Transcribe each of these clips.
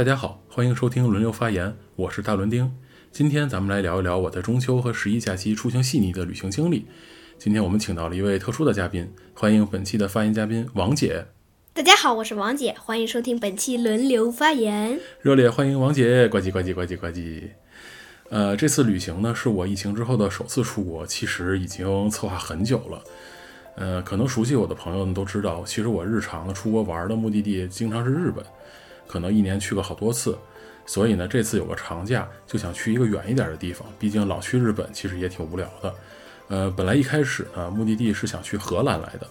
大家好，欢迎收听轮流发言，我是大伦丁。今天咱们来聊一聊我在中秋和十一假期出行细腻的旅行经历。今天我们请到了一位特殊的嘉宾，欢迎本期的发言嘉宾王姐。大家好，我是王姐，欢迎收听本期轮流发言。热烈欢迎王姐，呱唧呱唧呱唧呱唧。呃，这次旅行呢是我疫情之后的首次出国，其实已经策划很久了。呃，可能熟悉我的朋友们都知道，其实我日常出国玩的目的地经常是日本，可能一年去过好多次。所以呢，这次有个长假，就想去一个远一点的地方，毕竟老去日本其实也挺无聊的。呃，本来一开始呢，目的地是想去荷兰来的，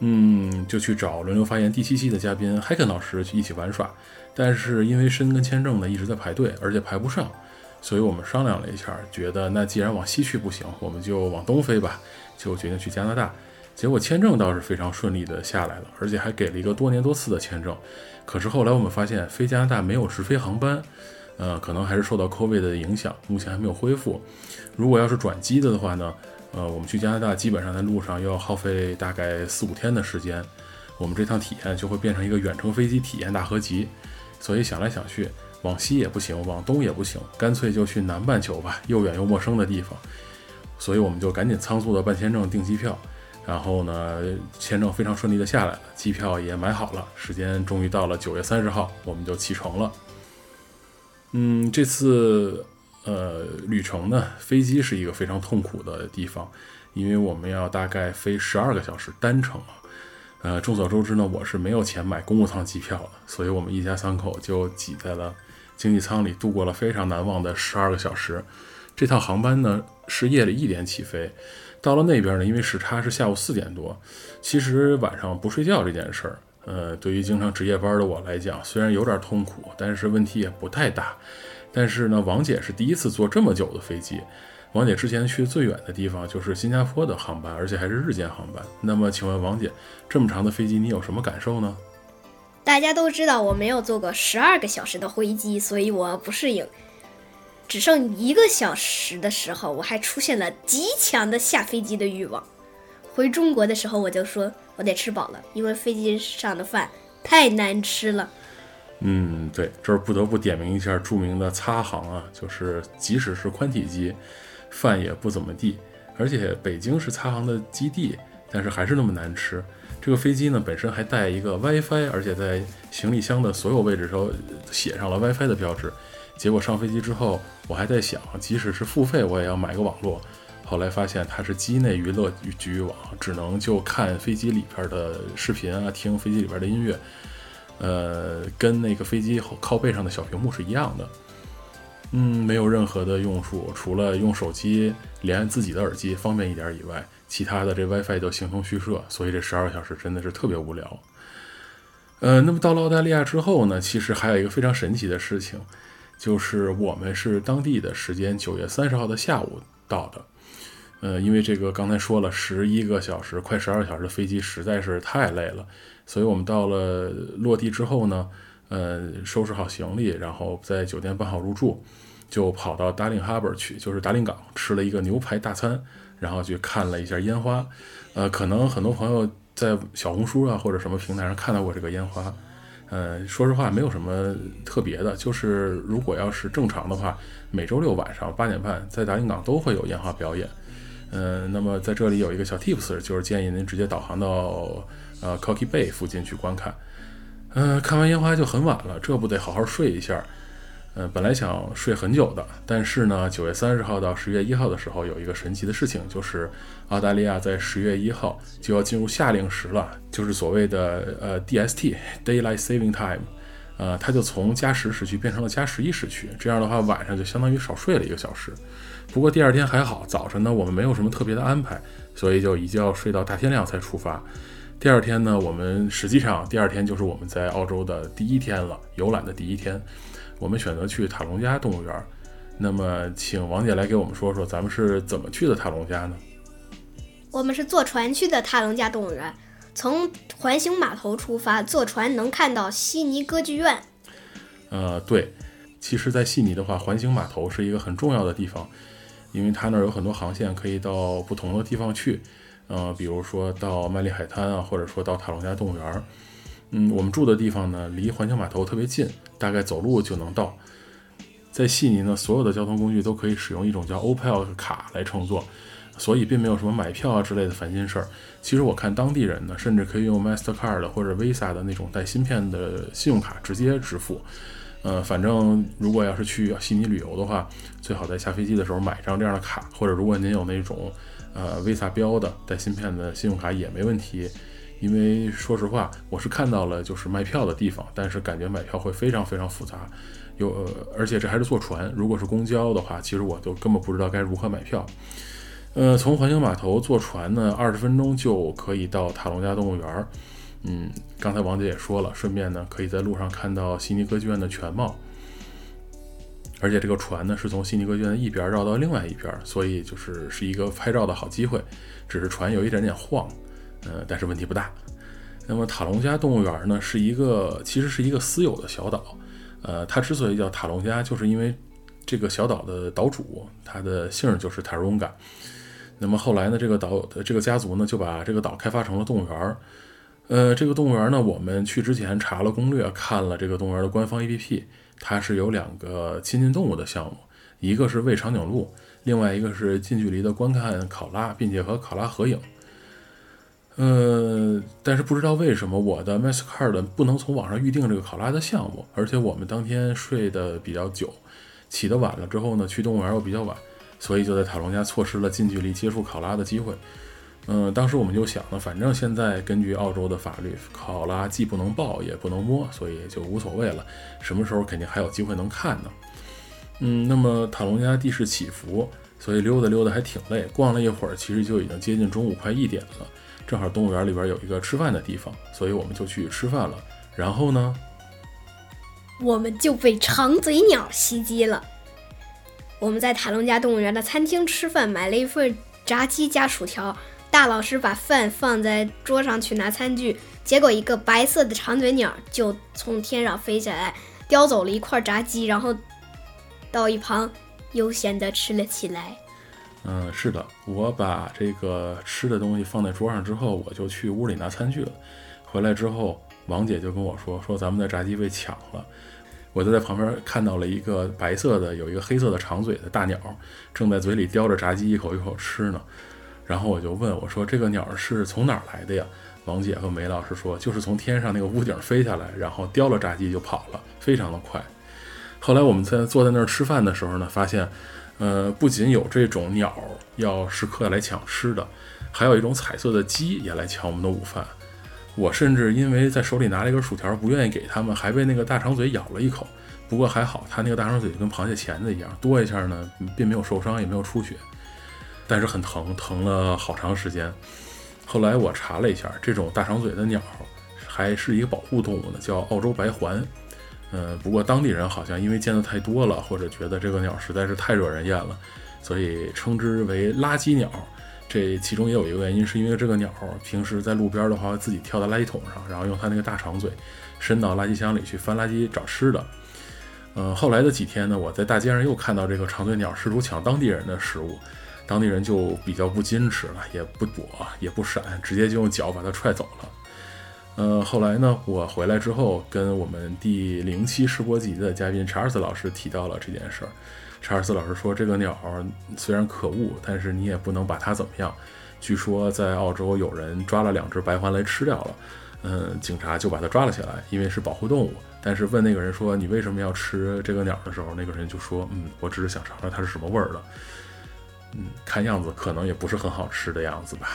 嗯，就去找轮流发言第七期的嘉宾海肯老师去一起玩耍。但是因为申根签证呢一直在排队，而且排不上，所以我们商量了一下，觉得那既然往西去不行，我们就往东飞吧，就决定去加拿大。结果签证倒是非常顺利的下来了，而且还给了一个多年多次的签证。可是后来我们发现飞加拿大没有直飞航班，呃，可能还是受到 COVID 的影响，目前还没有恢复。如果要是转机的的话呢，呃，我们去加拿大基本上在路上要耗费大概四五天的时间，我们这趟体验就会变成一个远程飞机体验大合集。所以想来想去，往西也不行，往东也不行，干脆就去南半球吧，又远又陌生的地方。所以我们就赶紧仓促的办签证、订机票，然后呢，签证非常顺利的下来了，机票也买好了，时间终于到了九月三十号，我们就启程了。嗯，这次呃旅程呢，飞机是一个非常痛苦的地方，因为我们要大概飞十二个小时单程啊。呃，众所周知呢，我是没有钱买公务舱机票的，所以我们一家三口就挤在了经济舱里，度过了非常难忘的十二个小时。这趟航班呢是夜里一点起飞，到了那边呢，因为时差是下午四点多。其实晚上不睡觉这件事儿，呃，对于经常值夜班的我来讲，虽然有点痛苦，但是问题也不太大。但是呢，王姐是第一次坐这么久的飞机。王姐之前去最远的地方就是新加坡的航班，而且还是日间航班。那么，请问王姐，这么长的飞机你有什么感受呢？大家都知道我没有坐过十二个小时的飞机，所以我不适应。只剩一个小时的时候，我还出现了极强的下飞机的欲望。回中国的时候，我就说我得吃饱了，因为飞机上的饭太难吃了。嗯，对，这儿不得不点名一下著名的擦行啊，就是即使是宽体机。饭也不怎么地，而且北京是擦行的基地，但是还是那么难吃。这个飞机呢本身还带一个 WiFi，而且在行李箱的所有位置都写上了 WiFi 的标志。结果上飞机之后，我还在想，即使是付费，我也要买个网络。后来发现它是机内娱乐局域网，只能就看飞机里边的视频啊，听飞机里边的音乐，呃，跟那个飞机靠背上的小屏幕是一样的。嗯，没有任何的用处，除了用手机连自己的耳机方便一点以外，其他的这 WiFi 都形同虚设，所以这十二个小时真的是特别无聊。呃，那么到了澳大利亚之后呢，其实还有一个非常神奇的事情，就是我们是当地的时间九月三十号的下午到的。呃，因为这个刚才说了，十一个小时，快十二个小时的飞机实在是太累了，所以我们到了落地之后呢。呃，收拾好行李，然后在酒店办好入住，就跑到达令哈伯去，就是达令港，吃了一个牛排大餐，然后去看了一下烟花。呃，可能很多朋友在小红书啊或者什么平台上看到过这个烟花。呃，说实话，没有什么特别的，就是如果要是正常的话，每周六晚上八点半在达令港都会有烟花表演。嗯，那么在这里有一个小 tips，就是建议您直接导航到呃 Cocky Bay 附近去观看。嗯，看完烟花就很晚了，这不得好好睡一下。嗯，本来想睡很久的，但是呢，九月三十号到十月一号的时候，有一个神奇的事情，就是澳大利亚在十月一号就要进入夏令时了，就是所谓的呃 DST（Daylight Saving Time），呃，它就从加时时区变成了加十一时区，这样的话晚上就相当于少睡了一个小时。不过第二天还好，早晨呢我们没有什么特别的安排，所以就一觉睡到大天亮才出发。第二天呢，我们实际上第二天就是我们在澳洲的第一天了，游览的第一天。我们选择去塔隆加动物园。那么，请王姐来给我们说说，咱们是怎么去的塔隆加呢？我们是坐船去的塔隆加动物园，从环形码头出发，坐船能看到悉尼歌剧院。呃，对，其实，在悉尼的话，环形码头是一个很重要的地方，因为它那儿有很多航线可以到不同的地方去。呃，比如说到麦丽海滩啊，或者说到塔隆加动物园儿，嗯，我们住的地方呢，离环形码头特别近，大概走路就能到。在悉尼呢，所有的交通工具都可以使用一种叫 Opal 卡来乘坐，所以并没有什么买票啊之类的烦心事儿。其实我看当地人呢，甚至可以用 Mastercard 或者 Visa 的那种带芯片的信用卡直接支付。呃，反正如果要是去悉尼旅游的话，最好在下飞机的时候买一张这样的卡，或者如果您有那种呃 Visa 标的带芯片的信用卡也没问题。因为说实话，我是看到了就是卖票的地方，但是感觉买票会非常非常复杂。有，呃，而且这还是坐船。如果是公交的话，其实我就根本不知道该如何买票。呃，从环球码头坐船呢，二十分钟就可以到塔隆加动物园。嗯，刚才王姐也说了，顺便呢可以在路上看到悉尼歌剧院的全貌。而且这个船呢是从悉尼歌剧院的一边绕到另外一边，所以就是是一个拍照的好机会。只是船有一点点晃，呃，但是问题不大。那么塔隆加动物园呢是一个，其实是一个私有的小岛。呃，它之所以叫塔隆加，就是因为这个小岛的岛主，他的姓就是塔隆嘎。那么后来呢，这个岛这个家族呢，就把这个岛开发成了动物园。呃，这个动物园呢，我们去之前查了攻略，看了这个动物园的官方 APP，它是有两个亲近动物的项目，一个是喂长颈鹿，另外一个是近距离的观看考拉，并且和考拉合影。呃，但是不知道为什么我的 Mastercard 不能从网上预定这个考拉的项目，而且我们当天睡得比较久，起得晚了之后呢，去动物园又比较晚，所以就在塔隆加错失了近距离接触考拉的机会。嗯，当时我们就想呢，反正现在根据澳洲的法律，考拉既不能抱也不能摸，所以就无所谓了，什么时候肯定还有机会能看呢。嗯，那么塔隆加地势起伏，所以溜达溜达还挺累，逛了一会儿，其实就已经接近中午快一点了。正好动物园里边有一个吃饭的地方，所以我们就去吃饭了。然后呢，我们就被长嘴鸟袭击了。我们在塔隆加动物园的餐厅吃饭，买了一份炸鸡加薯条。大老师把饭放在桌上去拿餐具，结果一个白色的长嘴鸟就从天上飞下来，叼走了一块炸鸡，然后到一旁悠闲地吃了起来。嗯，是的，我把这个吃的东西放在桌上之后，我就去屋里拿餐具了。回来之后，王姐就跟我说：“说咱们的炸鸡被抢了。”我就在旁边看到了一个白色的、有一个黑色的长嘴的大鸟，正在嘴里叼着炸鸡一口一口吃呢。然后我就问我说：“这个鸟是从哪儿来的呀？”王姐和梅老师说：“就是从天上那个屋顶飞下来，然后叼了炸鸡就跑了，非常的快。”后来我们在坐在那儿吃饭的时候呢，发现。呃，不仅有这种鸟要时刻来抢吃的，还有一种彩色的鸡也来抢我们的午饭。我甚至因为在手里拿了一根薯条，不愿意给他们，还被那个大长嘴咬了一口。不过还好，它那个大长嘴就跟螃蟹钳子一样，多一下呢，并没有受伤，也没有出血，但是很疼，疼了好长时间。后来我查了一下，这种大长嘴的鸟还是一个保护动物呢，叫澳洲白环。嗯，不过当地人好像因为见的太多了，或者觉得这个鸟实在是太惹人厌了，所以称之为垃圾鸟。这其中也有一个原因，是因为这个鸟平时在路边的话，自己跳到垃圾桶上，然后用它那个大长嘴伸到垃圾箱里去翻垃圾找吃的。嗯，后来的几天呢，我在大街上又看到这个长嘴鸟试图抢当地人的食物，当地人就比较不矜持了，也不躲也不闪，直接就用脚把它踹走了。呃，后来呢，我回来之后，跟我们第零期试播集的嘉宾查尔斯老师提到了这件事儿。查尔斯老师说，这个鸟虽然可恶，但是你也不能把它怎么样。据说在澳洲有人抓了两只白环来吃掉了，嗯，警察就把它抓了起来，因为是保护动物。但是问那个人说你为什么要吃这个鸟的时候，那个人就说，嗯，我只是想尝尝它是什么味儿的。嗯，看样子可能也不是很好吃的样子吧。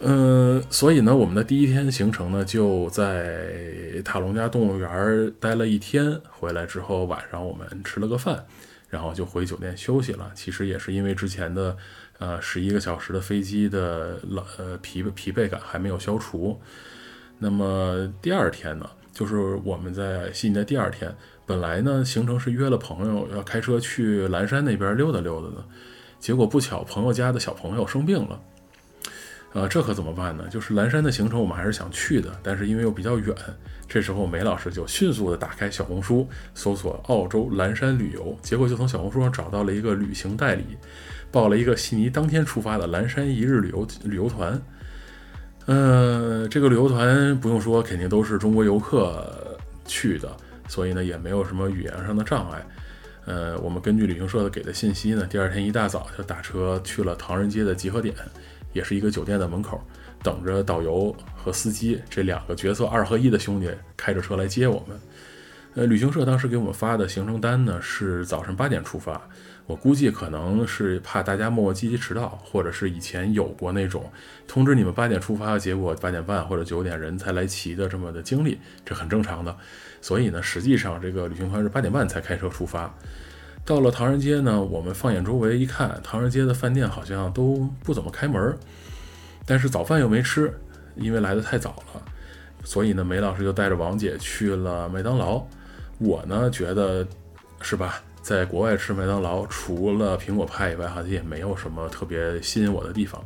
嗯，所以呢，我们的第一天行程呢，就在塔隆加动物园待了一天。回来之后，晚上我们吃了个饭，然后就回酒店休息了。其实也是因为之前的呃十一个小时的飞机的呃疲疲惫感还没有消除。那么第二天呢，就是我们在悉尼的第二天，本来呢行程是约了朋友要开车去蓝山那边溜达溜达的，结果不巧朋友家的小朋友生病了。呃，这可怎么办呢？就是蓝山的行程我们还是想去的，但是因为又比较远，这时候梅老师就迅速的打开小红书，搜索澳洲蓝山旅游，结果就从小红书上找到了一个旅行代理，报了一个悉尼当天出发的蓝山一日旅游旅游团。嗯，这个旅游团不用说，肯定都是中国游客去的，所以呢也没有什么语言上的障碍。呃，我们根据旅行社的给的信息呢，第二天一大早就打车去了唐人街的集合点，也是一个酒店的门口，等着导游和司机这两个角色二合一的兄弟开着车来接我们。呃，旅行社当时给我们发的行程单呢是早上八点出发，我估计可能是怕大家磨磨唧唧迟到，或者是以前有过那种通知你们八点出发，结果八点半或者九点人才来齐的这么的经历，这很正常的。所以呢，实际上这个旅行团是八点半才开车出发。到了唐人街呢，我们放眼周围一看，唐人街的饭店好像都不怎么开门，但是早饭又没吃，因为来的太早了。所以呢，梅老师就带着王姐去了麦当劳。我呢觉得，是吧，在国外吃麦当劳，除了苹果派以外，好像也没有什么特别吸引我的地方。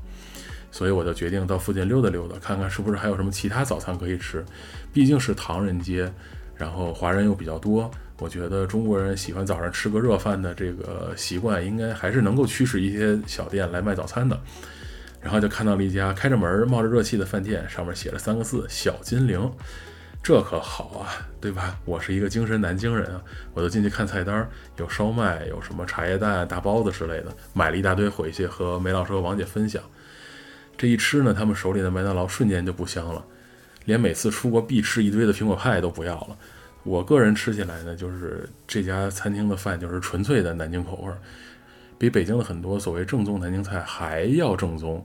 所以我就决定到附近溜达溜达，看看是不是还有什么其他早餐可以吃。毕竟是唐人街，然后华人又比较多。我觉得中国人喜欢早上吃个热饭的这个习惯，应该还是能够驱使一些小店来卖早餐的。然后就看到了一家开着门、冒着热气的饭店，上面写了三个字“小金陵”，这可好啊，对吧？我是一个精神南京人啊，我就进去看菜单，有烧麦，有什么茶叶蛋、大包子之类的，买了一大堆回去和梅老师和王姐分享。这一吃呢，他们手里的麦当劳瞬间就不香了，连每次出国必吃一堆的苹果派都不要了。我个人吃起来呢，就是这家餐厅的饭就是纯粹的南京口味儿，比北京的很多所谓正宗南京菜还要正宗，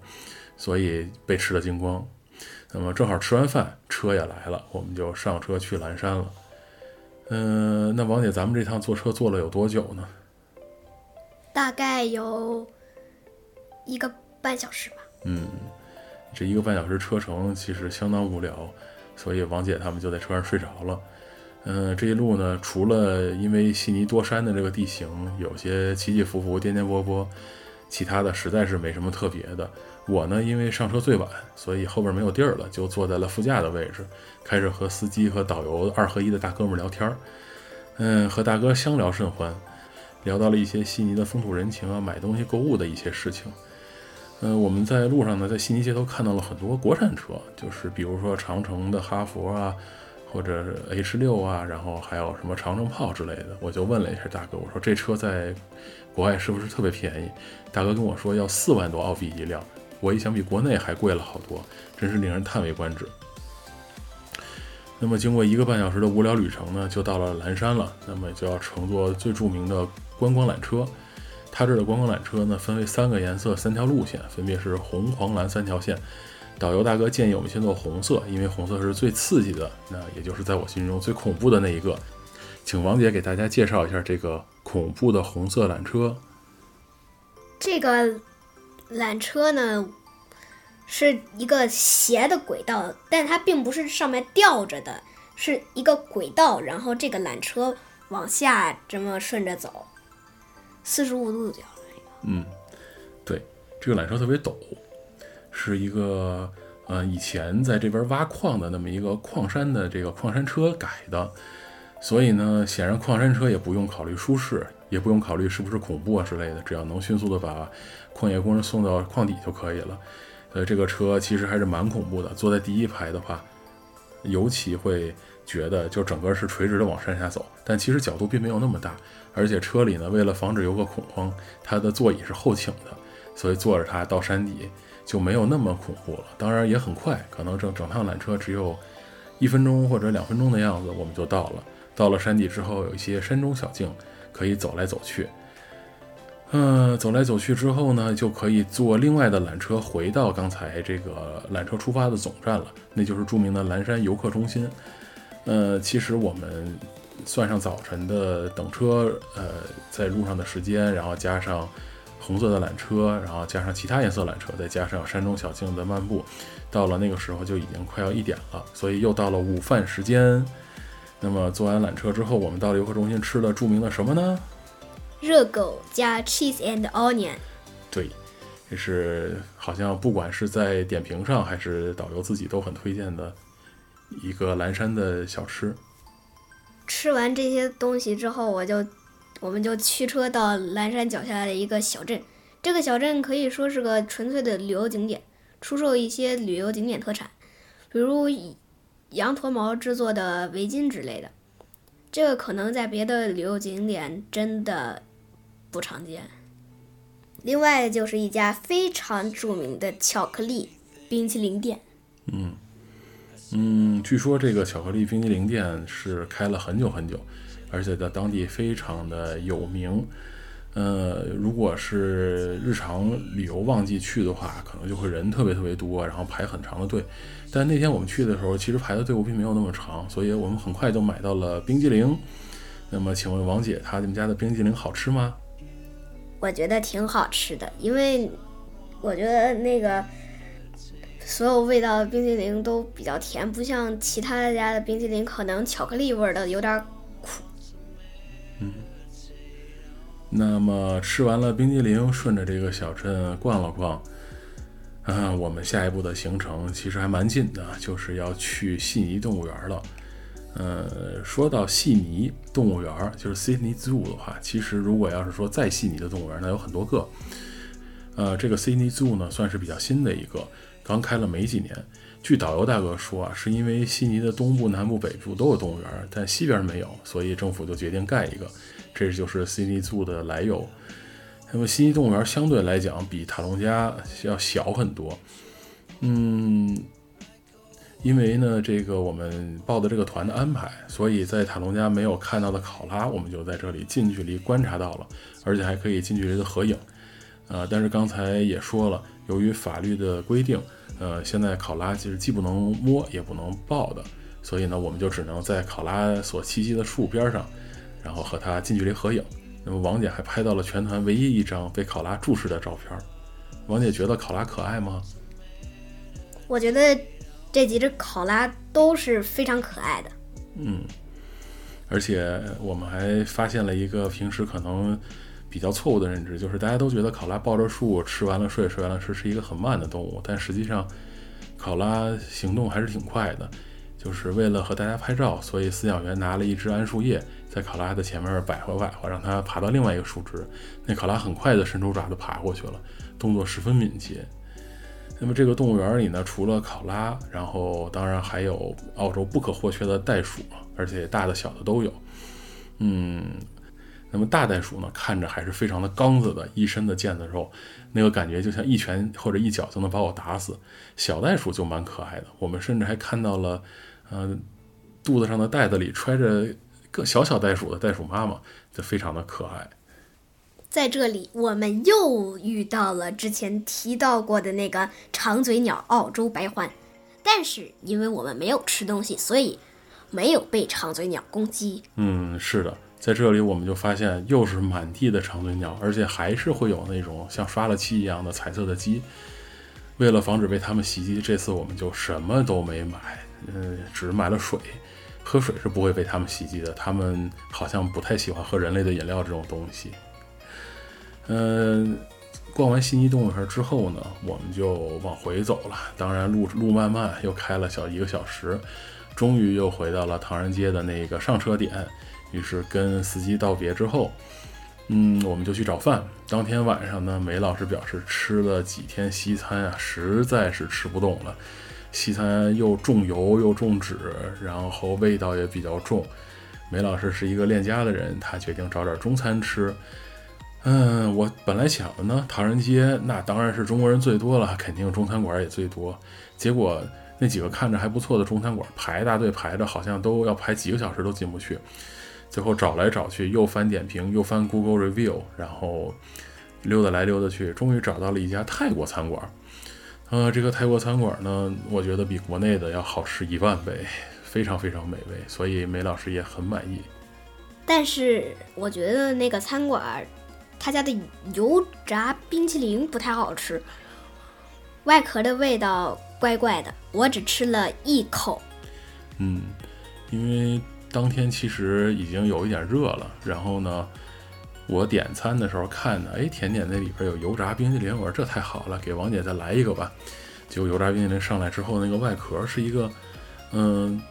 所以被吃的精光。那么正好吃完饭，车也来了，我们就上车去蓝山了。嗯，那王姐，咱们这趟坐车坐了有多久呢？大概有一个半小时吧。嗯，这一个半小时车程其实相当无聊，所以王姐他们就在车上睡着了。嗯，这一路呢，除了因为悉尼多山的这个地形有些起起伏伏、颠颠簸簸，其他的实在是没什么特别的。我呢，因为上车最晚，所以后边没有地儿了，就坐在了副驾的位置，开始和司机和导游二合一的大哥们聊天儿。嗯，和大哥相聊甚欢，聊到了一些悉尼的风土人情啊，买东西购物的一些事情。嗯，我们在路上呢，在悉尼街头看到了很多国产车，就是比如说长城的哈弗啊。或者 H 六啊，然后还有什么长城炮之类的，我就问了一下大哥，我说这车在国外是不是特别便宜？大哥跟我说要四万多澳币一辆，我一想比国内还贵了好多，真是令人叹为观止。那么经过一个半小时的无聊旅程呢，就到了蓝山了。那么就要乘坐最著名的观光缆车，它这的观光缆车呢分为三个颜色、三条路线，分别是红、黄、蓝三条线。导游大哥建议我们先坐红色，因为红色是最刺激的，那也就是在我心中最恐怖的那一个。请王姐给大家介绍一下这个恐怖的红色缆车。这个缆车呢，是一个斜的轨道，但它并不是上面吊着的，是一个轨道，然后这个缆车往下这么顺着走，四十五度角。嗯，对，这个缆车特别陡。是一个呃，以前在这边挖矿的那么一个矿山的这个矿山车改的，所以呢，显然矿山车也不用考虑舒适，也不用考虑是不是恐怖啊之类的，只要能迅速的把矿业工人送到矿底就可以了。呃，这个车其实还是蛮恐怖的，坐在第一排的话，尤其会觉得就整个是垂直的往山下走，但其实角度并没有那么大，而且车里呢，为了防止游客恐慌，它的座椅是后倾的，所以坐着它到山底。就没有那么恐怖了，当然也很快，可能整整趟缆车只有一分钟或者两分钟的样子，我们就到了。到了山底之后，有一些山中小径可以走来走去。嗯，走来走去之后呢，就可以坐另外的缆车回到刚才这个缆车出发的总站了，那就是著名的蓝山游客中心。呃，其实我们算上早晨的等车，呃，在路上的时间，然后加上。红色的缆车，然后加上其他颜色缆车，再加上山中小径的漫步，到了那个时候就已经快要一点了，所以又到了午饭时间。那么坐完缆车之后，我们到了游客中心吃了著名的什么呢？热狗加 cheese and onion。对，这是好像不管是在点评上还是导游自己都很推荐的一个蓝山的小吃。吃完这些东西之后，我就。我们就驱车到蓝山脚下的一个小镇，这个小镇可以说是个纯粹的旅游景点，出售一些旅游景点特产，比如羊驼毛制作的围巾之类的。这个可能在别的旅游景点真的不常见。另外就是一家非常著名的巧克力冰淇淋店。嗯嗯，据说这个巧克力冰淇淋店是开了很久很久，而且在当地非常的有名。呃，如果是日常旅游旺季去的话，可能就会人特别特别多，然后排很长的队。但那天我们去的时候，其实排的队伍并没有那么长，所以我们很快就买到了冰激凌。那么，请问王姐，他们家的冰激凌好吃吗？我觉得挺好吃的，因为我觉得那个所有味道的冰激凌都比较甜，不像其他家的冰激凌可能巧克力味的有点。嗯。那么吃完了冰激凌，顺着这个小镇逛了逛，啊，我们下一步的行程其实还蛮近的，就是要去悉尼动物园了。呃，说到悉尼动物园，就是 Sydney Zoo 的话，其实如果要是说在悉尼的动物园，那有很多个。呃，这个 Sydney Zoo 呢，算是比较新的一个，刚开了没几年。据导游大哥说啊，是因为悉尼的东部、南部、北部都有动物园，但西边没有，所以政府就决定盖一个。这就是悉尼 Zoo 的来由。那么悉尼动物园相对来讲比塔隆加要小很多。嗯。因为呢，这个我们报的这个团的安排，所以在塔隆加没有看到的考拉，我们就在这里近距离观察到了，而且还可以近距离的合影。呃，但是刚才也说了，由于法律的规定，呃，现在考拉就是既不能摸也不能抱的，所以呢，我们就只能在考拉所栖息的树边上，然后和它近距离合影。那么王姐还拍到了全团唯一一张被考拉注视的照片。王姐觉得考拉可爱吗？我觉得。这几只考拉都是非常可爱的，嗯，而且我们还发现了一个平时可能比较错误的认知，就是大家都觉得考拉抱着树吃完了睡，睡完了吃是一个很慢的动物，但实际上考拉行动还是挺快的。就是为了和大家拍照，所以饲养员拿了一只桉树叶在考拉的前面摆活摆活，让它爬到另外一个树枝。那考拉很快的伸出爪子爬过去了，动作十分敏捷。那么这个动物园里呢，除了考拉，然后当然还有澳洲不可或缺的袋鼠，而且大的小的都有。嗯，那么大袋鼠呢，看着还是非常的刚子的，一身的腱子肉，那个感觉就像一拳或者一脚就能把我打死。小袋鼠就蛮可爱的，我们甚至还看到了，嗯，肚子上的袋子里揣着个小小袋鼠的袋鼠妈妈，就非常的可爱。在这里，我们又遇到了之前提到过的那个长嘴鸟——澳洲白环，但是因为我们没有吃东西，所以没有被长嘴鸟攻击。嗯，是的，在这里我们就发现又是满地的长嘴鸟，而且还是会有那种像刷了漆一样的彩色的鸡。为了防止被它们袭击，这次我们就什么都没买，嗯，只买了水。喝水是不会被它们袭击的，它们好像不太喜欢喝人类的饮料这种东西。嗯，逛完悉尼动物园之后呢，我们就往回走了。当然，路路漫漫，又开了小一个小时，终于又回到了唐人街的那个上车点。于是跟司机道别之后，嗯，我们就去找饭。当天晚上呢，梅老师表示吃了几天西餐啊，实在是吃不动了。西餐又重油又重脂，然后味道也比较重。梅老师是一个恋家的人，他决定找点中餐吃。嗯，我本来想的呢，唐人街那当然是中国人最多了，肯定中餐馆也最多。结果那几个看着还不错的中餐馆排大队排着，好像都要排几个小时都进不去。最后找来找去，又翻点评，又翻 Google Review，然后溜达来溜达去，终于找到了一家泰国餐馆。呃，这个泰国餐馆呢，我觉得比国内的要好吃一万倍，非常非常美味，所以梅老师也很满意。但是我觉得那个餐馆。他家的油炸冰淇淋不太好吃，外壳的味道怪怪的，我只吃了一口。嗯，因为当天其实已经有一点热了，然后呢，我点餐的时候看的，哎，甜点那里边有油炸冰淇淋，我说这太好了，给王姐再来一个吧。结果油炸冰淇淋上来之后，那个外壳是一个，嗯。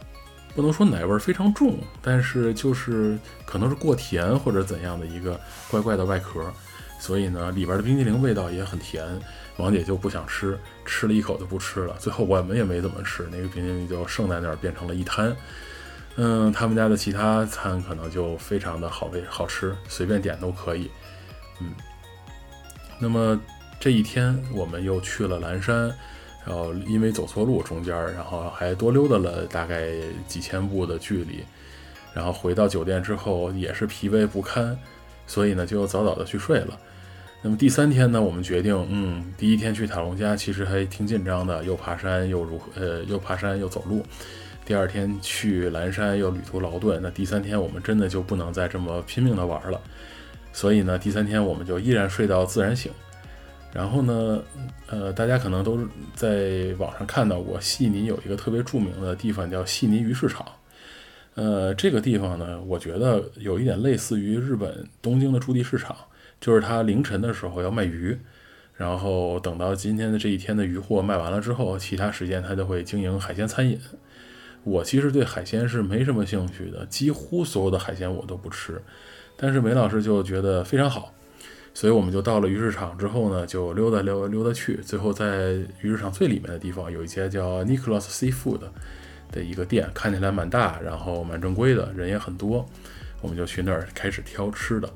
不能说奶味非常重，但是就是可能是过甜或者怎样的一个怪怪的外壳。所以呢，里边的冰激凌味道也很甜。王姐就不想吃，吃了一口就不吃了。最后我们也没怎么吃，那个冰激凌就剩在那儿，变成了一滩。嗯，他们家的其他餐可能就非常的好味好吃，随便点都可以。嗯，那么这一天我们又去了蓝山，然后因为走错路，中间然后还多溜达了大概几千步的距离，然后回到酒店之后也是疲惫不堪，所以呢就早早的去睡了。那么第三天呢，我们决定，嗯，第一天去塔隆加其实还挺紧张的，又爬山又如何呃又爬山又走路。第二天去蓝山又旅途劳顿，那第三天我们真的就不能再这么拼命的玩了。所以呢，第三天我们就依然睡到自然醒。然后呢，呃，大家可能都在网上看到过，悉尼有一个特别著名的地方叫悉尼鱼市场。呃，这个地方呢，我觉得有一点类似于日本东京的筑地市场。就是他凌晨的时候要卖鱼，然后等到今天的这一天的鱼货卖完了之后，其他时间他就会经营海鲜餐饮。我其实对海鲜是没什么兴趣的，几乎所有的海鲜我都不吃。但是梅老师就觉得非常好，所以我们就到了鱼市场之后呢，就溜达溜溜达去。最后在鱼市场最里面的地方有一家叫 Nicholas Seafood 的一个店，看起来蛮大，然后蛮正规的，人也很多。我们就去那儿开始挑吃的。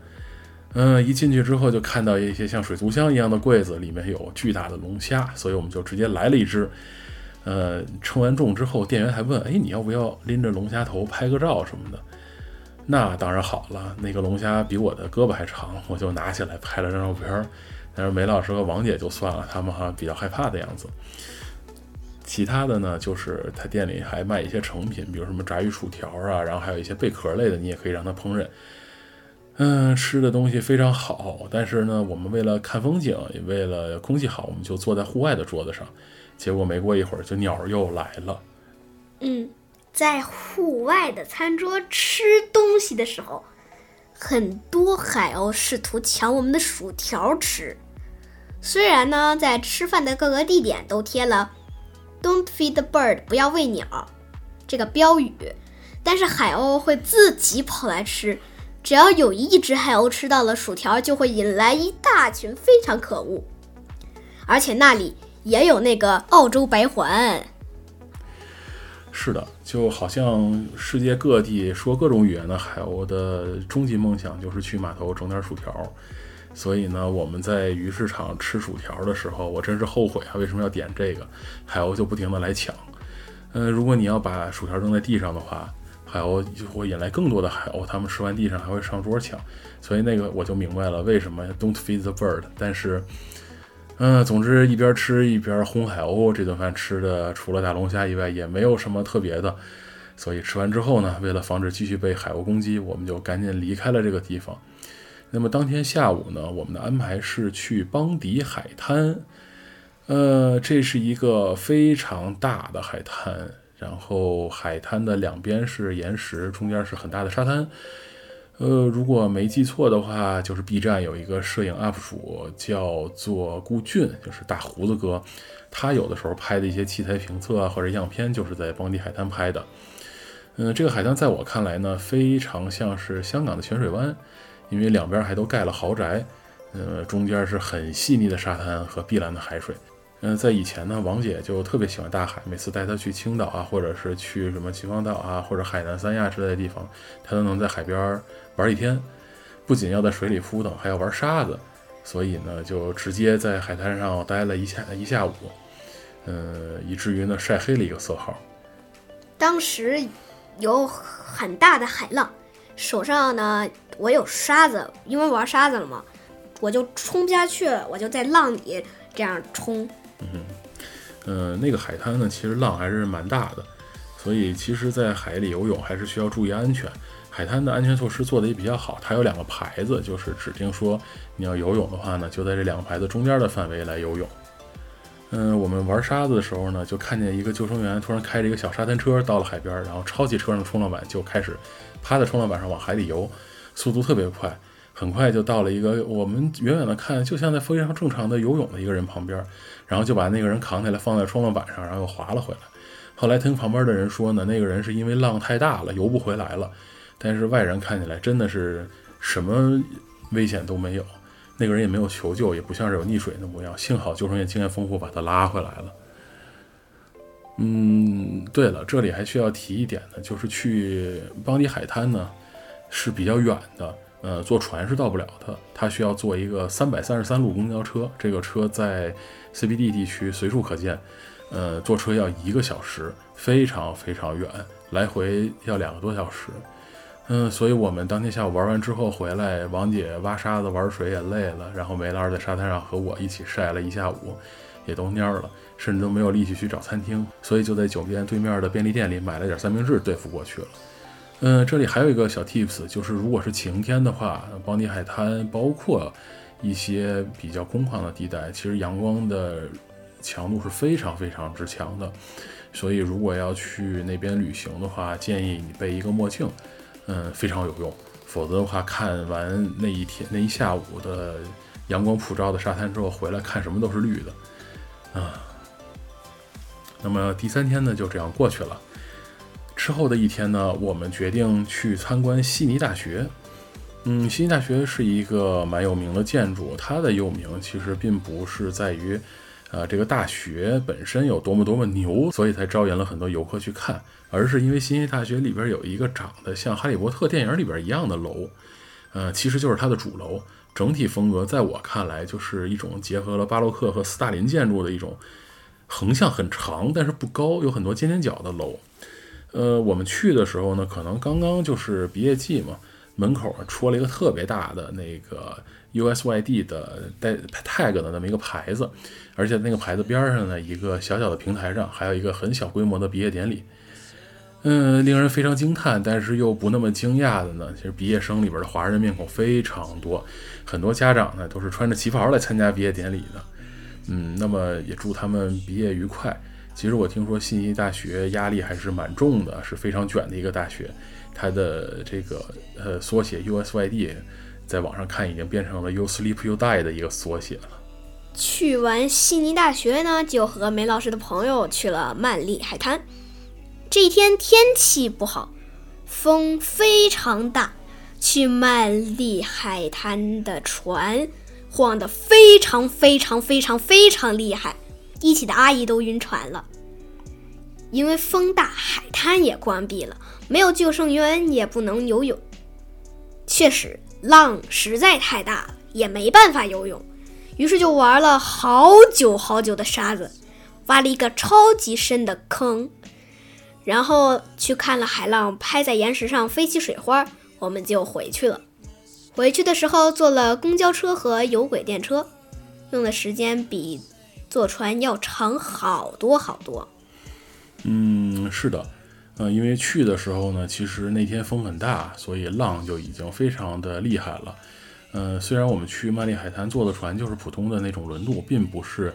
嗯，一进去之后就看到一些像水族箱一样的柜子，里面有巨大的龙虾，所以我们就直接来了一只。呃，称完重之后，店员还问：“哎，你要不要拎着龙虾头拍个照什么的？”那当然好了，那个龙虾比我的胳膊还长，我就拿起来拍了张照片。但是梅老师和王姐就算了，他们好像比较害怕的样子。其他的呢，就是他店里还卖一些成品，比如什么炸鱼薯条啊，然后还有一些贝壳类的，你也可以让他烹饪。嗯，吃的东西非常好，但是呢，我们为了看风景，也为了空气好，我们就坐在户外的桌子上。结果没过一会儿，就鸟又来了。嗯，在户外的餐桌吃东西的时候，很多海鸥试图抢我们的薯条吃。虽然呢，在吃饭的各个地点都贴了 “Don't feed the bird”（ 不要喂鸟）这个标语，但是海鸥会自己跑来吃。只要有一只海鸥吃到了薯条，就会引来一大群，非常可恶。而且那里也有那个澳洲白环。是的，就好像世界各地说各种语言的海鸥的终极梦想就是去码头整点薯条。所以呢，我们在鱼市场吃薯条的时候，我真是后悔啊！为什么要点这个？海鸥就不停的来抢。嗯，如果你要把薯条扔在地上的话。海鸥就会引来更多的海鸥，它们吃完地上还会上桌抢，所以那个我就明白了为什么 don't feed the bird。但是，嗯，总之一边吃一边轰海鸥，这顿饭吃的除了大龙虾以外也没有什么特别的。所以吃完之后呢，为了防止继续被海鸥攻击，我们就赶紧离开了这个地方。那么当天下午呢，我们的安排是去邦迪海滩，呃，这是一个非常大的海滩。然后海滩的两边是岩石，中间是很大的沙滩。呃，如果没记错的话，就是 B 站有一个摄影 UP 主叫做顾俊，就是大胡子哥，他有的时候拍的一些器材评测啊或者样片，就是在邦迪海滩拍的。嗯，这个海滩在我看来呢，非常像是香港的泉水湾，因为两边还都盖了豪宅，呃，中间是很细腻的沙滩和碧蓝的海水。嗯，在以前呢，王姐就特别喜欢大海，每次带她去青岛啊，或者是去什么秦皇岛啊，或者海南三亚之类的地方，她都能在海边玩一天，不仅要在水里扑腾，还要玩沙子，所以呢，就直接在海滩上待了一下一下午，嗯，以至于呢晒黑了一个色号。当时有很大的海浪，手上呢我有沙子，因为玩沙子了嘛，我就冲不下去了，我就在浪里这样冲。嗯，呃，那个海滩呢，其实浪还是蛮大的，所以其实，在海里游泳还是需要注意安全。海滩的安全措施做得也比较好，它有两个牌子，就是指定说你要游泳的话呢，就在这两个牌子中间的范围来游泳。嗯，我们玩沙子的时候呢，就看见一个救生员突然开着一个小沙滩车到了海边，然后抄起车上的冲浪板就开始趴在冲浪板上往海里游，速度特别快。很快就到了一个我们远远的看就像在非常正常的游泳的一个人旁边，然后就把那个人扛起来放在冲浪板上，然后又滑了回来。后来听旁边的人说呢，那个人是因为浪太大了游不回来了，但是外人看起来真的是什么危险都没有。那个人也没有求救，也不像是有溺水的模样。幸好救生员经验丰富，把他拉回来了。嗯，对了，这里还需要提一点呢，就是去 邦迪海滩呢是比较远的，呃，坐船是到不了的，他需要坐一个三百三十三路公交车，这个车在 CBD 地区随处可见，呃，坐车要一个小时，非常非常远，来回要两个多小时。嗯，所以我们当天下午玩完之后回来，王姐挖沙子玩水也累了，然后梅兰在沙滩上和我一起晒了一下午，也都蔫了。甚至都没有力气去找餐厅，所以就在酒店对面的便利店里买了点三明治对付过去了。嗯，这里还有一个小 tips，就是如果是晴天的话，邦迪海滩包括一些比较空旷的地带，其实阳光的强度是非常非常之强的。所以如果要去那边旅行的话，建议你备一个墨镜，嗯，非常有用。否则的话，看完那一天那一下午的阳光普照的沙滩之后，回来看什么都是绿的，啊。那么第三天呢，就这样过去了。之后的一天呢，我们决定去参观悉尼大学。嗯，悉尼大学是一个蛮有名的建筑，它的有名其实并不是在于，呃，这个大学本身有多么多么牛，所以才招引了很多游客去看，而是因为悉尼大学里边有一个长得像哈利波特电影里边一样的楼，呃，其实就是它的主楼。整体风格在我看来，就是一种结合了巴洛克和斯大林建筑的一种。横向很长，但是不高，有很多尖尖角的楼。呃，我们去的时候呢，可能刚刚就是毕业季嘛，门口戳了一个特别大的那个 USYD 的带 tag 的那么一个牌子，而且那个牌子边上呢，一个小小的平台上还有一个很小规模的毕业典礼。嗯，令人非常惊叹，但是又不那么惊讶的呢，其实毕业生里边的华人面孔非常多，很多家长呢都是穿着旗袍来参加毕业典礼的。嗯，那么也祝他们毕业愉快。其实我听说信息大学压力还是蛮重的，是非常卷的一个大学。它的这个呃缩写 USYD，在网上看已经变成了 You Sleep You Die 的一个缩写了。去完悉尼大学呢，就和梅老师的朋友去了曼丽海滩。这一天天气不好，风非常大，去曼丽海滩的船。晃得非常非常非常非常厉害，一起的阿姨都晕船了。因为风大，海滩也关闭了，没有救生员，也不能游泳。确实，浪实在太大了，也没办法游泳。于是就玩了好久好久的沙子，挖了一个超级深的坑，然后去看了海浪拍在岩石上飞起水花，我们就回去了。回去的时候坐了公交车和有轨电车，用的时间比坐船要长好多好多。嗯，是的，呃，因为去的时候呢，其实那天风很大，所以浪就已经非常的厉害了。呃，虽然我们去曼丽海滩坐的船就是普通的那种轮渡，并不是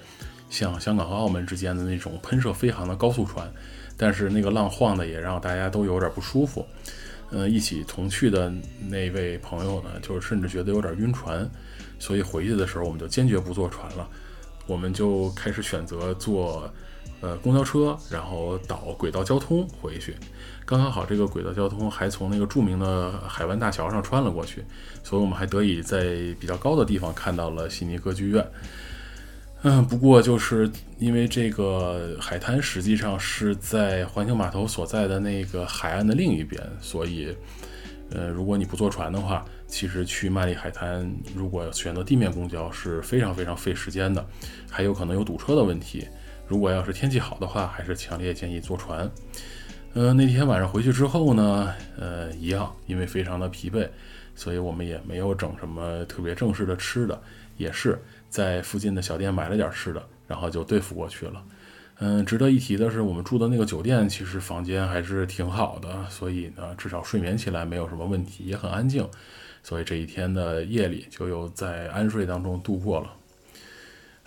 像香港和澳门之间的那种喷射飞航的高速船，但是那个浪晃的也让大家都有点不舒服。嗯，一起同去的那位朋友呢，就是甚至觉得有点晕船，所以回去的时候我们就坚决不坐船了，我们就开始选择坐呃公交车，然后倒轨道交通回去。刚刚好这个轨道交通还从那个著名的海湾大桥上穿了过去，所以我们还得以在比较高的地方看到了悉尼歌剧院。嗯，不过就是因为这个海滩实际上是在环球码头所在的那个海岸的另一边，所以，呃，如果你不坐船的话，其实去曼丽海滩如果选择地面公交是非常非常费时间的，还有可能有堵车的问题。如果要是天气好的话，还是强烈建议坐船。呃，那天晚上回去之后呢，呃，一样，因为非常的疲惫，所以我们也没有整什么特别正式的吃的，也是。在附近的小店买了点吃的，然后就对付过去了。嗯，值得一提的是，我们住的那个酒店其实房间还是挺好的，所以呢，至少睡眠起来没有什么问题，也很安静。所以这一天的夜里就又在安睡当中度过了。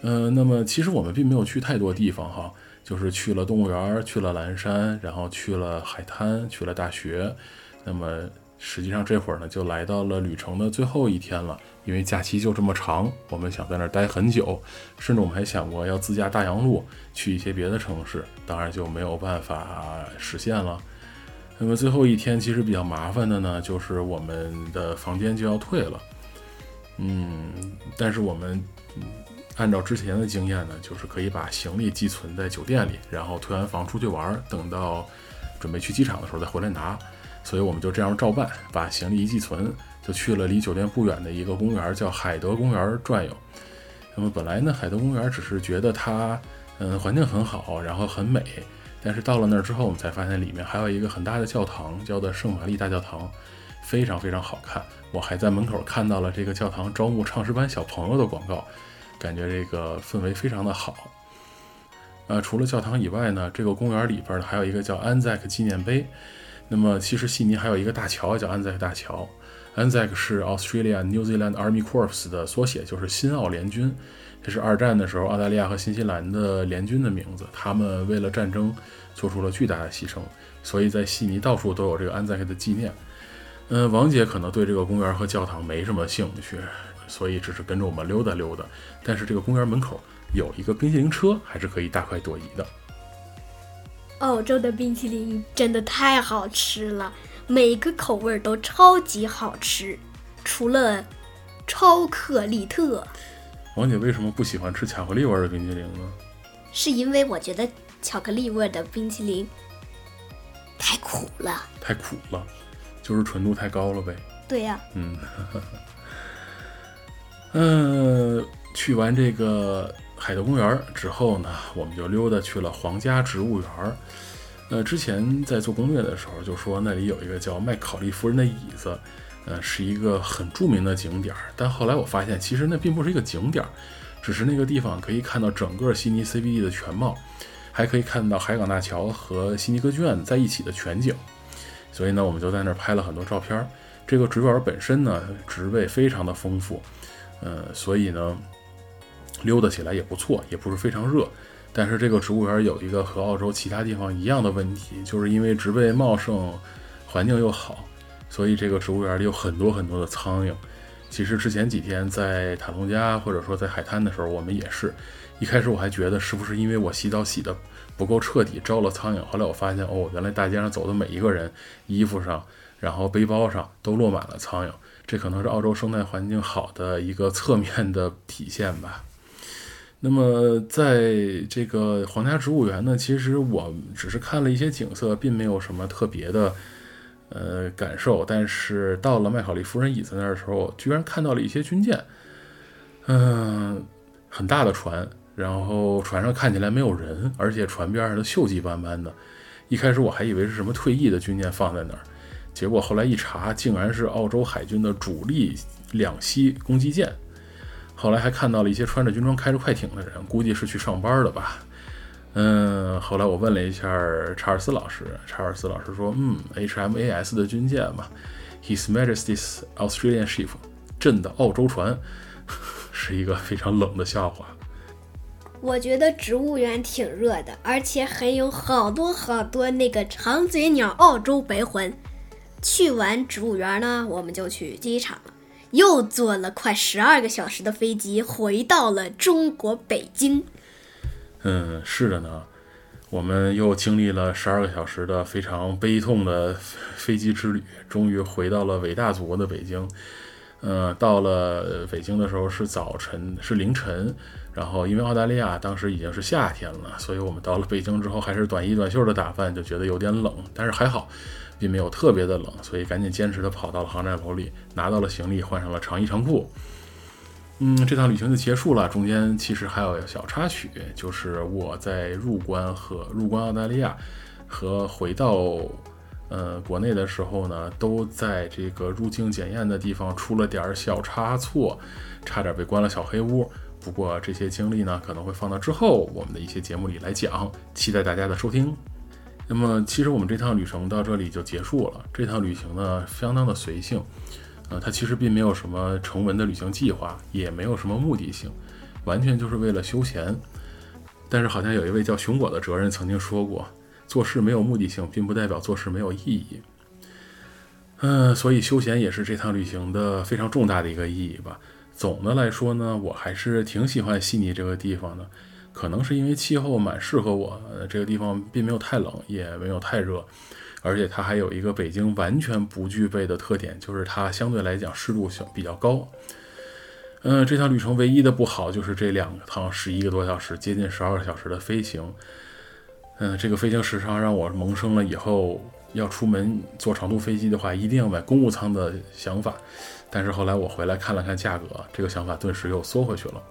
嗯，那么其实我们并没有去太多地方哈，就是去了动物园，去了蓝山，然后去了海滩，去了大学。那么实际上这会儿呢，就来到了旅程的最后一天了。因为假期就这么长，我们想在那儿待很久，甚至我们还想过要自驾大洋路去一些别的城市，当然就没有办法实现了。那么最后一天其实比较麻烦的呢，就是我们的房间就要退了。嗯，但是我们按照之前的经验呢，就是可以把行李寄存在酒店里，然后退完房出去玩，等到准备去机场的时候再回来拿。所以我们就这样照办，把行李一寄存，就去了离酒店不远的一个公园，叫海德公园转悠。那么本来呢，海德公园只是觉得它，嗯，环境很好，然后很美。但是到了那儿之后，我们才发现里面还有一个很大的教堂，叫做圣玛丽大教堂，非常非常好看。我还在门口看到了这个教堂招募唱诗班小朋友的广告，感觉这个氛围非常的好。呃，除了教堂以外呢，这个公园里边呢还有一个叫安塞克纪念碑。那么其实悉尼还有一个大桥叫安塞克大桥，Anzac 是 Australia New Zealand Army Corps 的缩写，就是新奥联军。这是二战的时候澳大利亚和新西兰的联军的名字，他们为了战争做出了巨大的牺牲，所以在悉尼到处都有这个安塞克的纪念。嗯，王姐可能对这个公园和教堂没什么兴趣，所以只是跟着我们溜达溜达。但是这个公园门口有一个冰淇淋车，还是可以大快朵颐的。澳洲的冰淇淋真的太好吃了，每个口味都超级好吃，除了超克力特。王姐为什么不喜欢吃巧克力味的冰淇淋呢？是因为我觉得巧克力味的冰淇淋太苦了。太苦了，就是纯度太高了呗。对呀。嗯，嗯，去完这个。海德公园之后呢，我们就溜达去了皇家植物园。呃，之前在做攻略的时候就说那里有一个叫麦考利夫人的椅子，呃，是一个很著名的景点。但后来我发现，其实那并不是一个景点，只是那个地方可以看到整个悉尼 CBD 的全貌，还可以看到海港大桥和悉尼歌剧院在一起的全景。所以呢，我们就在那儿拍了很多照片。这个植物园本身呢，植被非常的丰富，呃，所以呢。溜达起来也不错，也不是非常热，但是这个植物园有一个和澳洲其他地方一样的问题，就是因为植被茂盛，环境又好，所以这个植物园里有很多很多的苍蝇。其实之前几天在塔隆加或者说在海滩的时候，我们也是一开始我还觉得是不是因为我洗澡洗的不够彻底招了苍蝇，后来我发现哦，原来大街上走的每一个人衣服上，然后背包上都落满了苍蝇，这可能是澳洲生态环境好的一个侧面的体现吧。那么，在这个皇家植物园呢，其实我只是看了一些景色，并没有什么特别的呃感受。但是到了麦考利夫人椅子那儿的时候，居然看到了一些军舰，嗯，很大的船，然后船上看起来没有人，而且船边上都锈迹斑斑的。一开始我还以为是什么退役的军舰放在那儿，结果后来一查，竟然是澳洲海军的主力两栖攻击舰。后来还看到了一些穿着军装、开着快艇的人，估计是去上班的吧。嗯，后来我问了一下查尔斯老师，查尔斯老师说：“嗯，HMAS 的军舰嘛，His Majesty's Australian Ship，朕的澳洲船，是一个非常冷的笑话。”我觉得植物园挺热的，而且还有好多好多那个长嘴鸟澳洲白环。去完植物园呢，我们就去机场了。又坐了快十二个小时的飞机，回到了中国北京。嗯，是的呢，我们又经历了十二个小时的非常悲痛的飞机之旅，终于回到了伟大祖国的北京。嗯，到了北京的时候是早晨，是凌晨。然后因为澳大利亚当时已经是夏天了，所以我们到了北京之后还是短衣短袖的打扮，就觉得有点冷，但是还好。并没有特别的冷，所以赶紧坚持的跑到了航站楼里，拿到了行李，换上了长衣长裤。嗯，这趟旅行就结束了。中间其实还有小插曲，就是我在入关和入关澳大利亚和回到呃国内的时候呢，都在这个入境检验的地方出了点小差错，差点被关了小黑屋。不过这些经历呢，可能会放到之后我们的一些节目里来讲，期待大家的收听。那么，其实我们这趟旅程到这里就结束了。这趟旅行呢，相当的随性，呃，它其实并没有什么成文的旅行计划，也没有什么目的性，完全就是为了休闲。但是，好像有一位叫熊果的哲人曾经说过，做事没有目的性，并不代表做事没有意义。嗯，所以休闲也是这趟旅行的非常重大的一个意义吧。总的来说呢，我还是挺喜欢悉尼这个地方的。可能是因为气候蛮适合我，这个地方并没有太冷，也没有太热，而且它还有一个北京完全不具备的特点，就是它相对来讲湿度小比较高。嗯，这趟旅程唯一的不好就是这两趟十一个多小时，接近十二个小时的飞行。嗯，这个飞行时长让我萌生了以后要出门坐长途飞机的话，一定要买公务舱的想法。但是后来我回来看了看价格，这个想法顿时又缩回去了。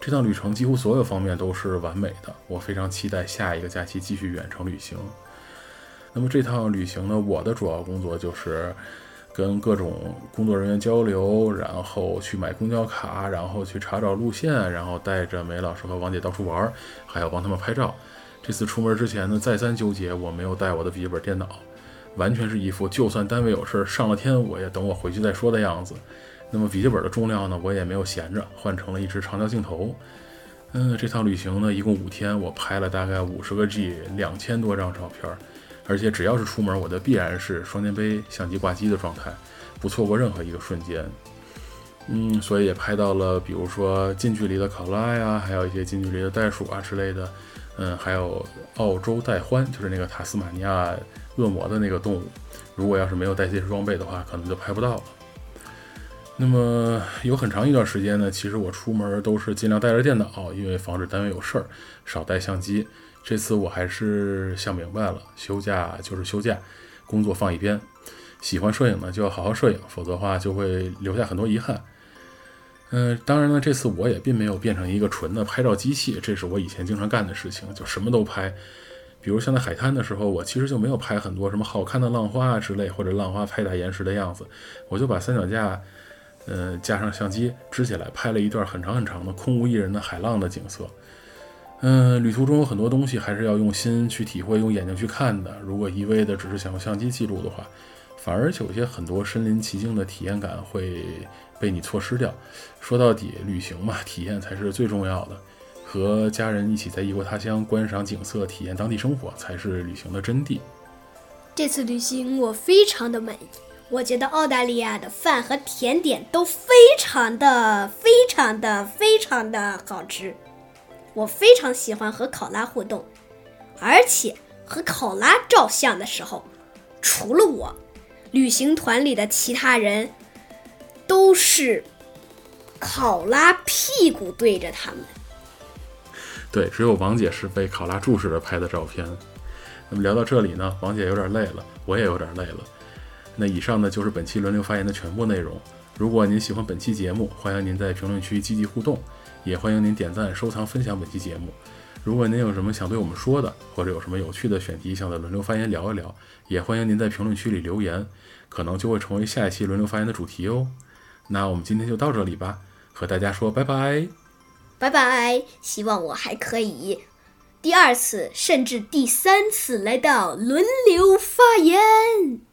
这趟旅程几乎所有方面都是完美的，我非常期待下一个假期继续远程旅行。那么这趟旅行呢，我的主要工作就是跟各种工作人员交流，然后去买公交卡，然后去查找路线，然后带着梅老师和王姐到处玩，还要帮他们拍照。这次出门之前呢，再三纠结，我没有带我的笔记本电脑，完全是一副就算单位有事上了天，我也等我回去再说的样子。那么笔记本的重量呢，我也没有闲着，换成了一支长焦镜头。嗯，这趟旅行呢，一共五天，我拍了大概五十个 G，两千多张照片，而且只要是出门，我的必然是双肩背、相机挂机的状态，不错过任何一个瞬间。嗯，所以也拍到了，比如说近距离的考拉呀，还有一些近距离的袋鼠啊之类的。嗯，还有澳洲袋獾，就是那个塔斯马尼亚恶魔的那个动物。如果要是没有带这些装备的话，可能就拍不到了。那么有很长一段时间呢，其实我出门都是尽量带着电脑，因为防止单位有事儿，少带相机。这次我还是想明白了，休假就是休假，工作放一边。喜欢摄影呢，就要好好摄影，否则的话就会留下很多遗憾。嗯，当然呢，这次我也并没有变成一个纯的拍照机器，这是我以前经常干的事情，就什么都拍。比如像在海滩的时候，我其实就没有拍很多什么好看的浪花啊之类，或者浪花拍打岩石的样子，我就把三脚架，呃，加上相机支起来，拍了一段很长很长的空无一人的海浪的景色。嗯，旅途中有很多东西还是要用心去体会，用眼睛去看的。如果一味的只是想用相机记录的话，反而有些很多身临其境的体验感会。被你错失掉。说到底，旅行嘛，体验才是最重要的。和家人一起在异国他乡观赏景色，体验当地生活，才是旅行的真谛。这次旅行我非常的满意，我觉得澳大利亚的饭和甜点都非常的、非常的、非常的好吃。我非常喜欢和考拉互动，而且和考拉照相的时候，除了我，旅行团里的其他人。都是考拉屁股对着他们。对，只有王姐是被考拉注视着拍的照片。那么聊到这里呢，王姐有点累了，我也有点累了。那以上呢就是本期轮流发言的全部内容。如果您喜欢本期节目，欢迎您在评论区积极互动，也欢迎您点赞、收藏、分享本期节目。如果您有什么想对我们说的，或者有什么有趣的选题想在轮流发言聊一聊，也欢迎您在评论区里留言，可能就会成为下一期轮流发言的主题哦。那我们今天就到这里吧，和大家说拜拜，拜拜。希望我还可以第二次甚至第三次来到轮流发言。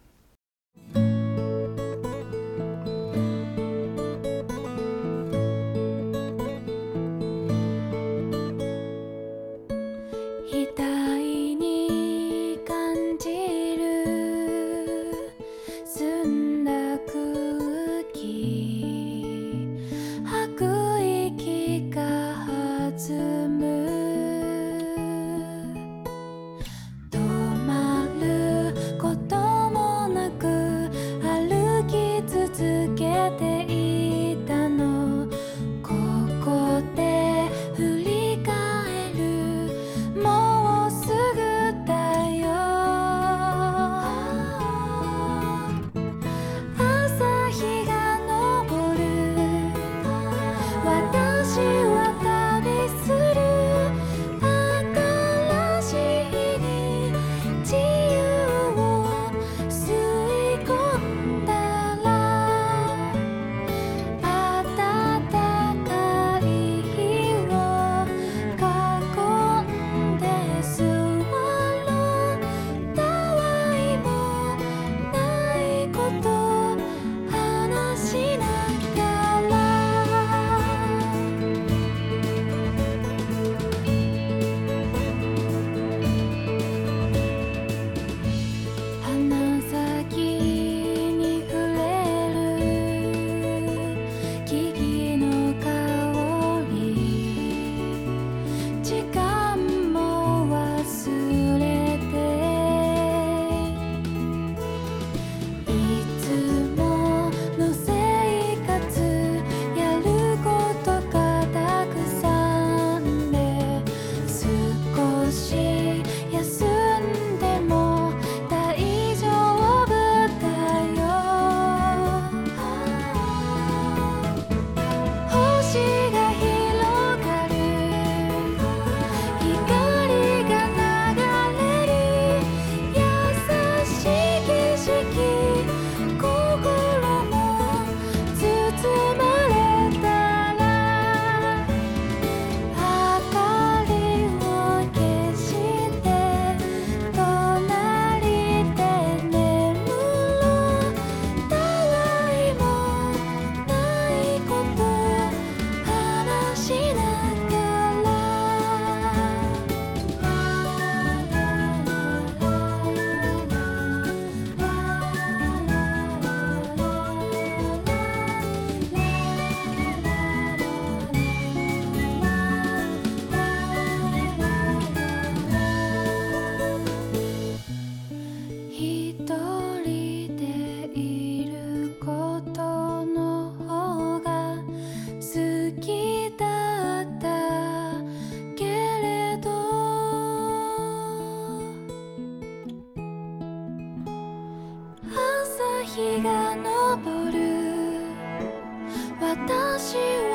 的希望。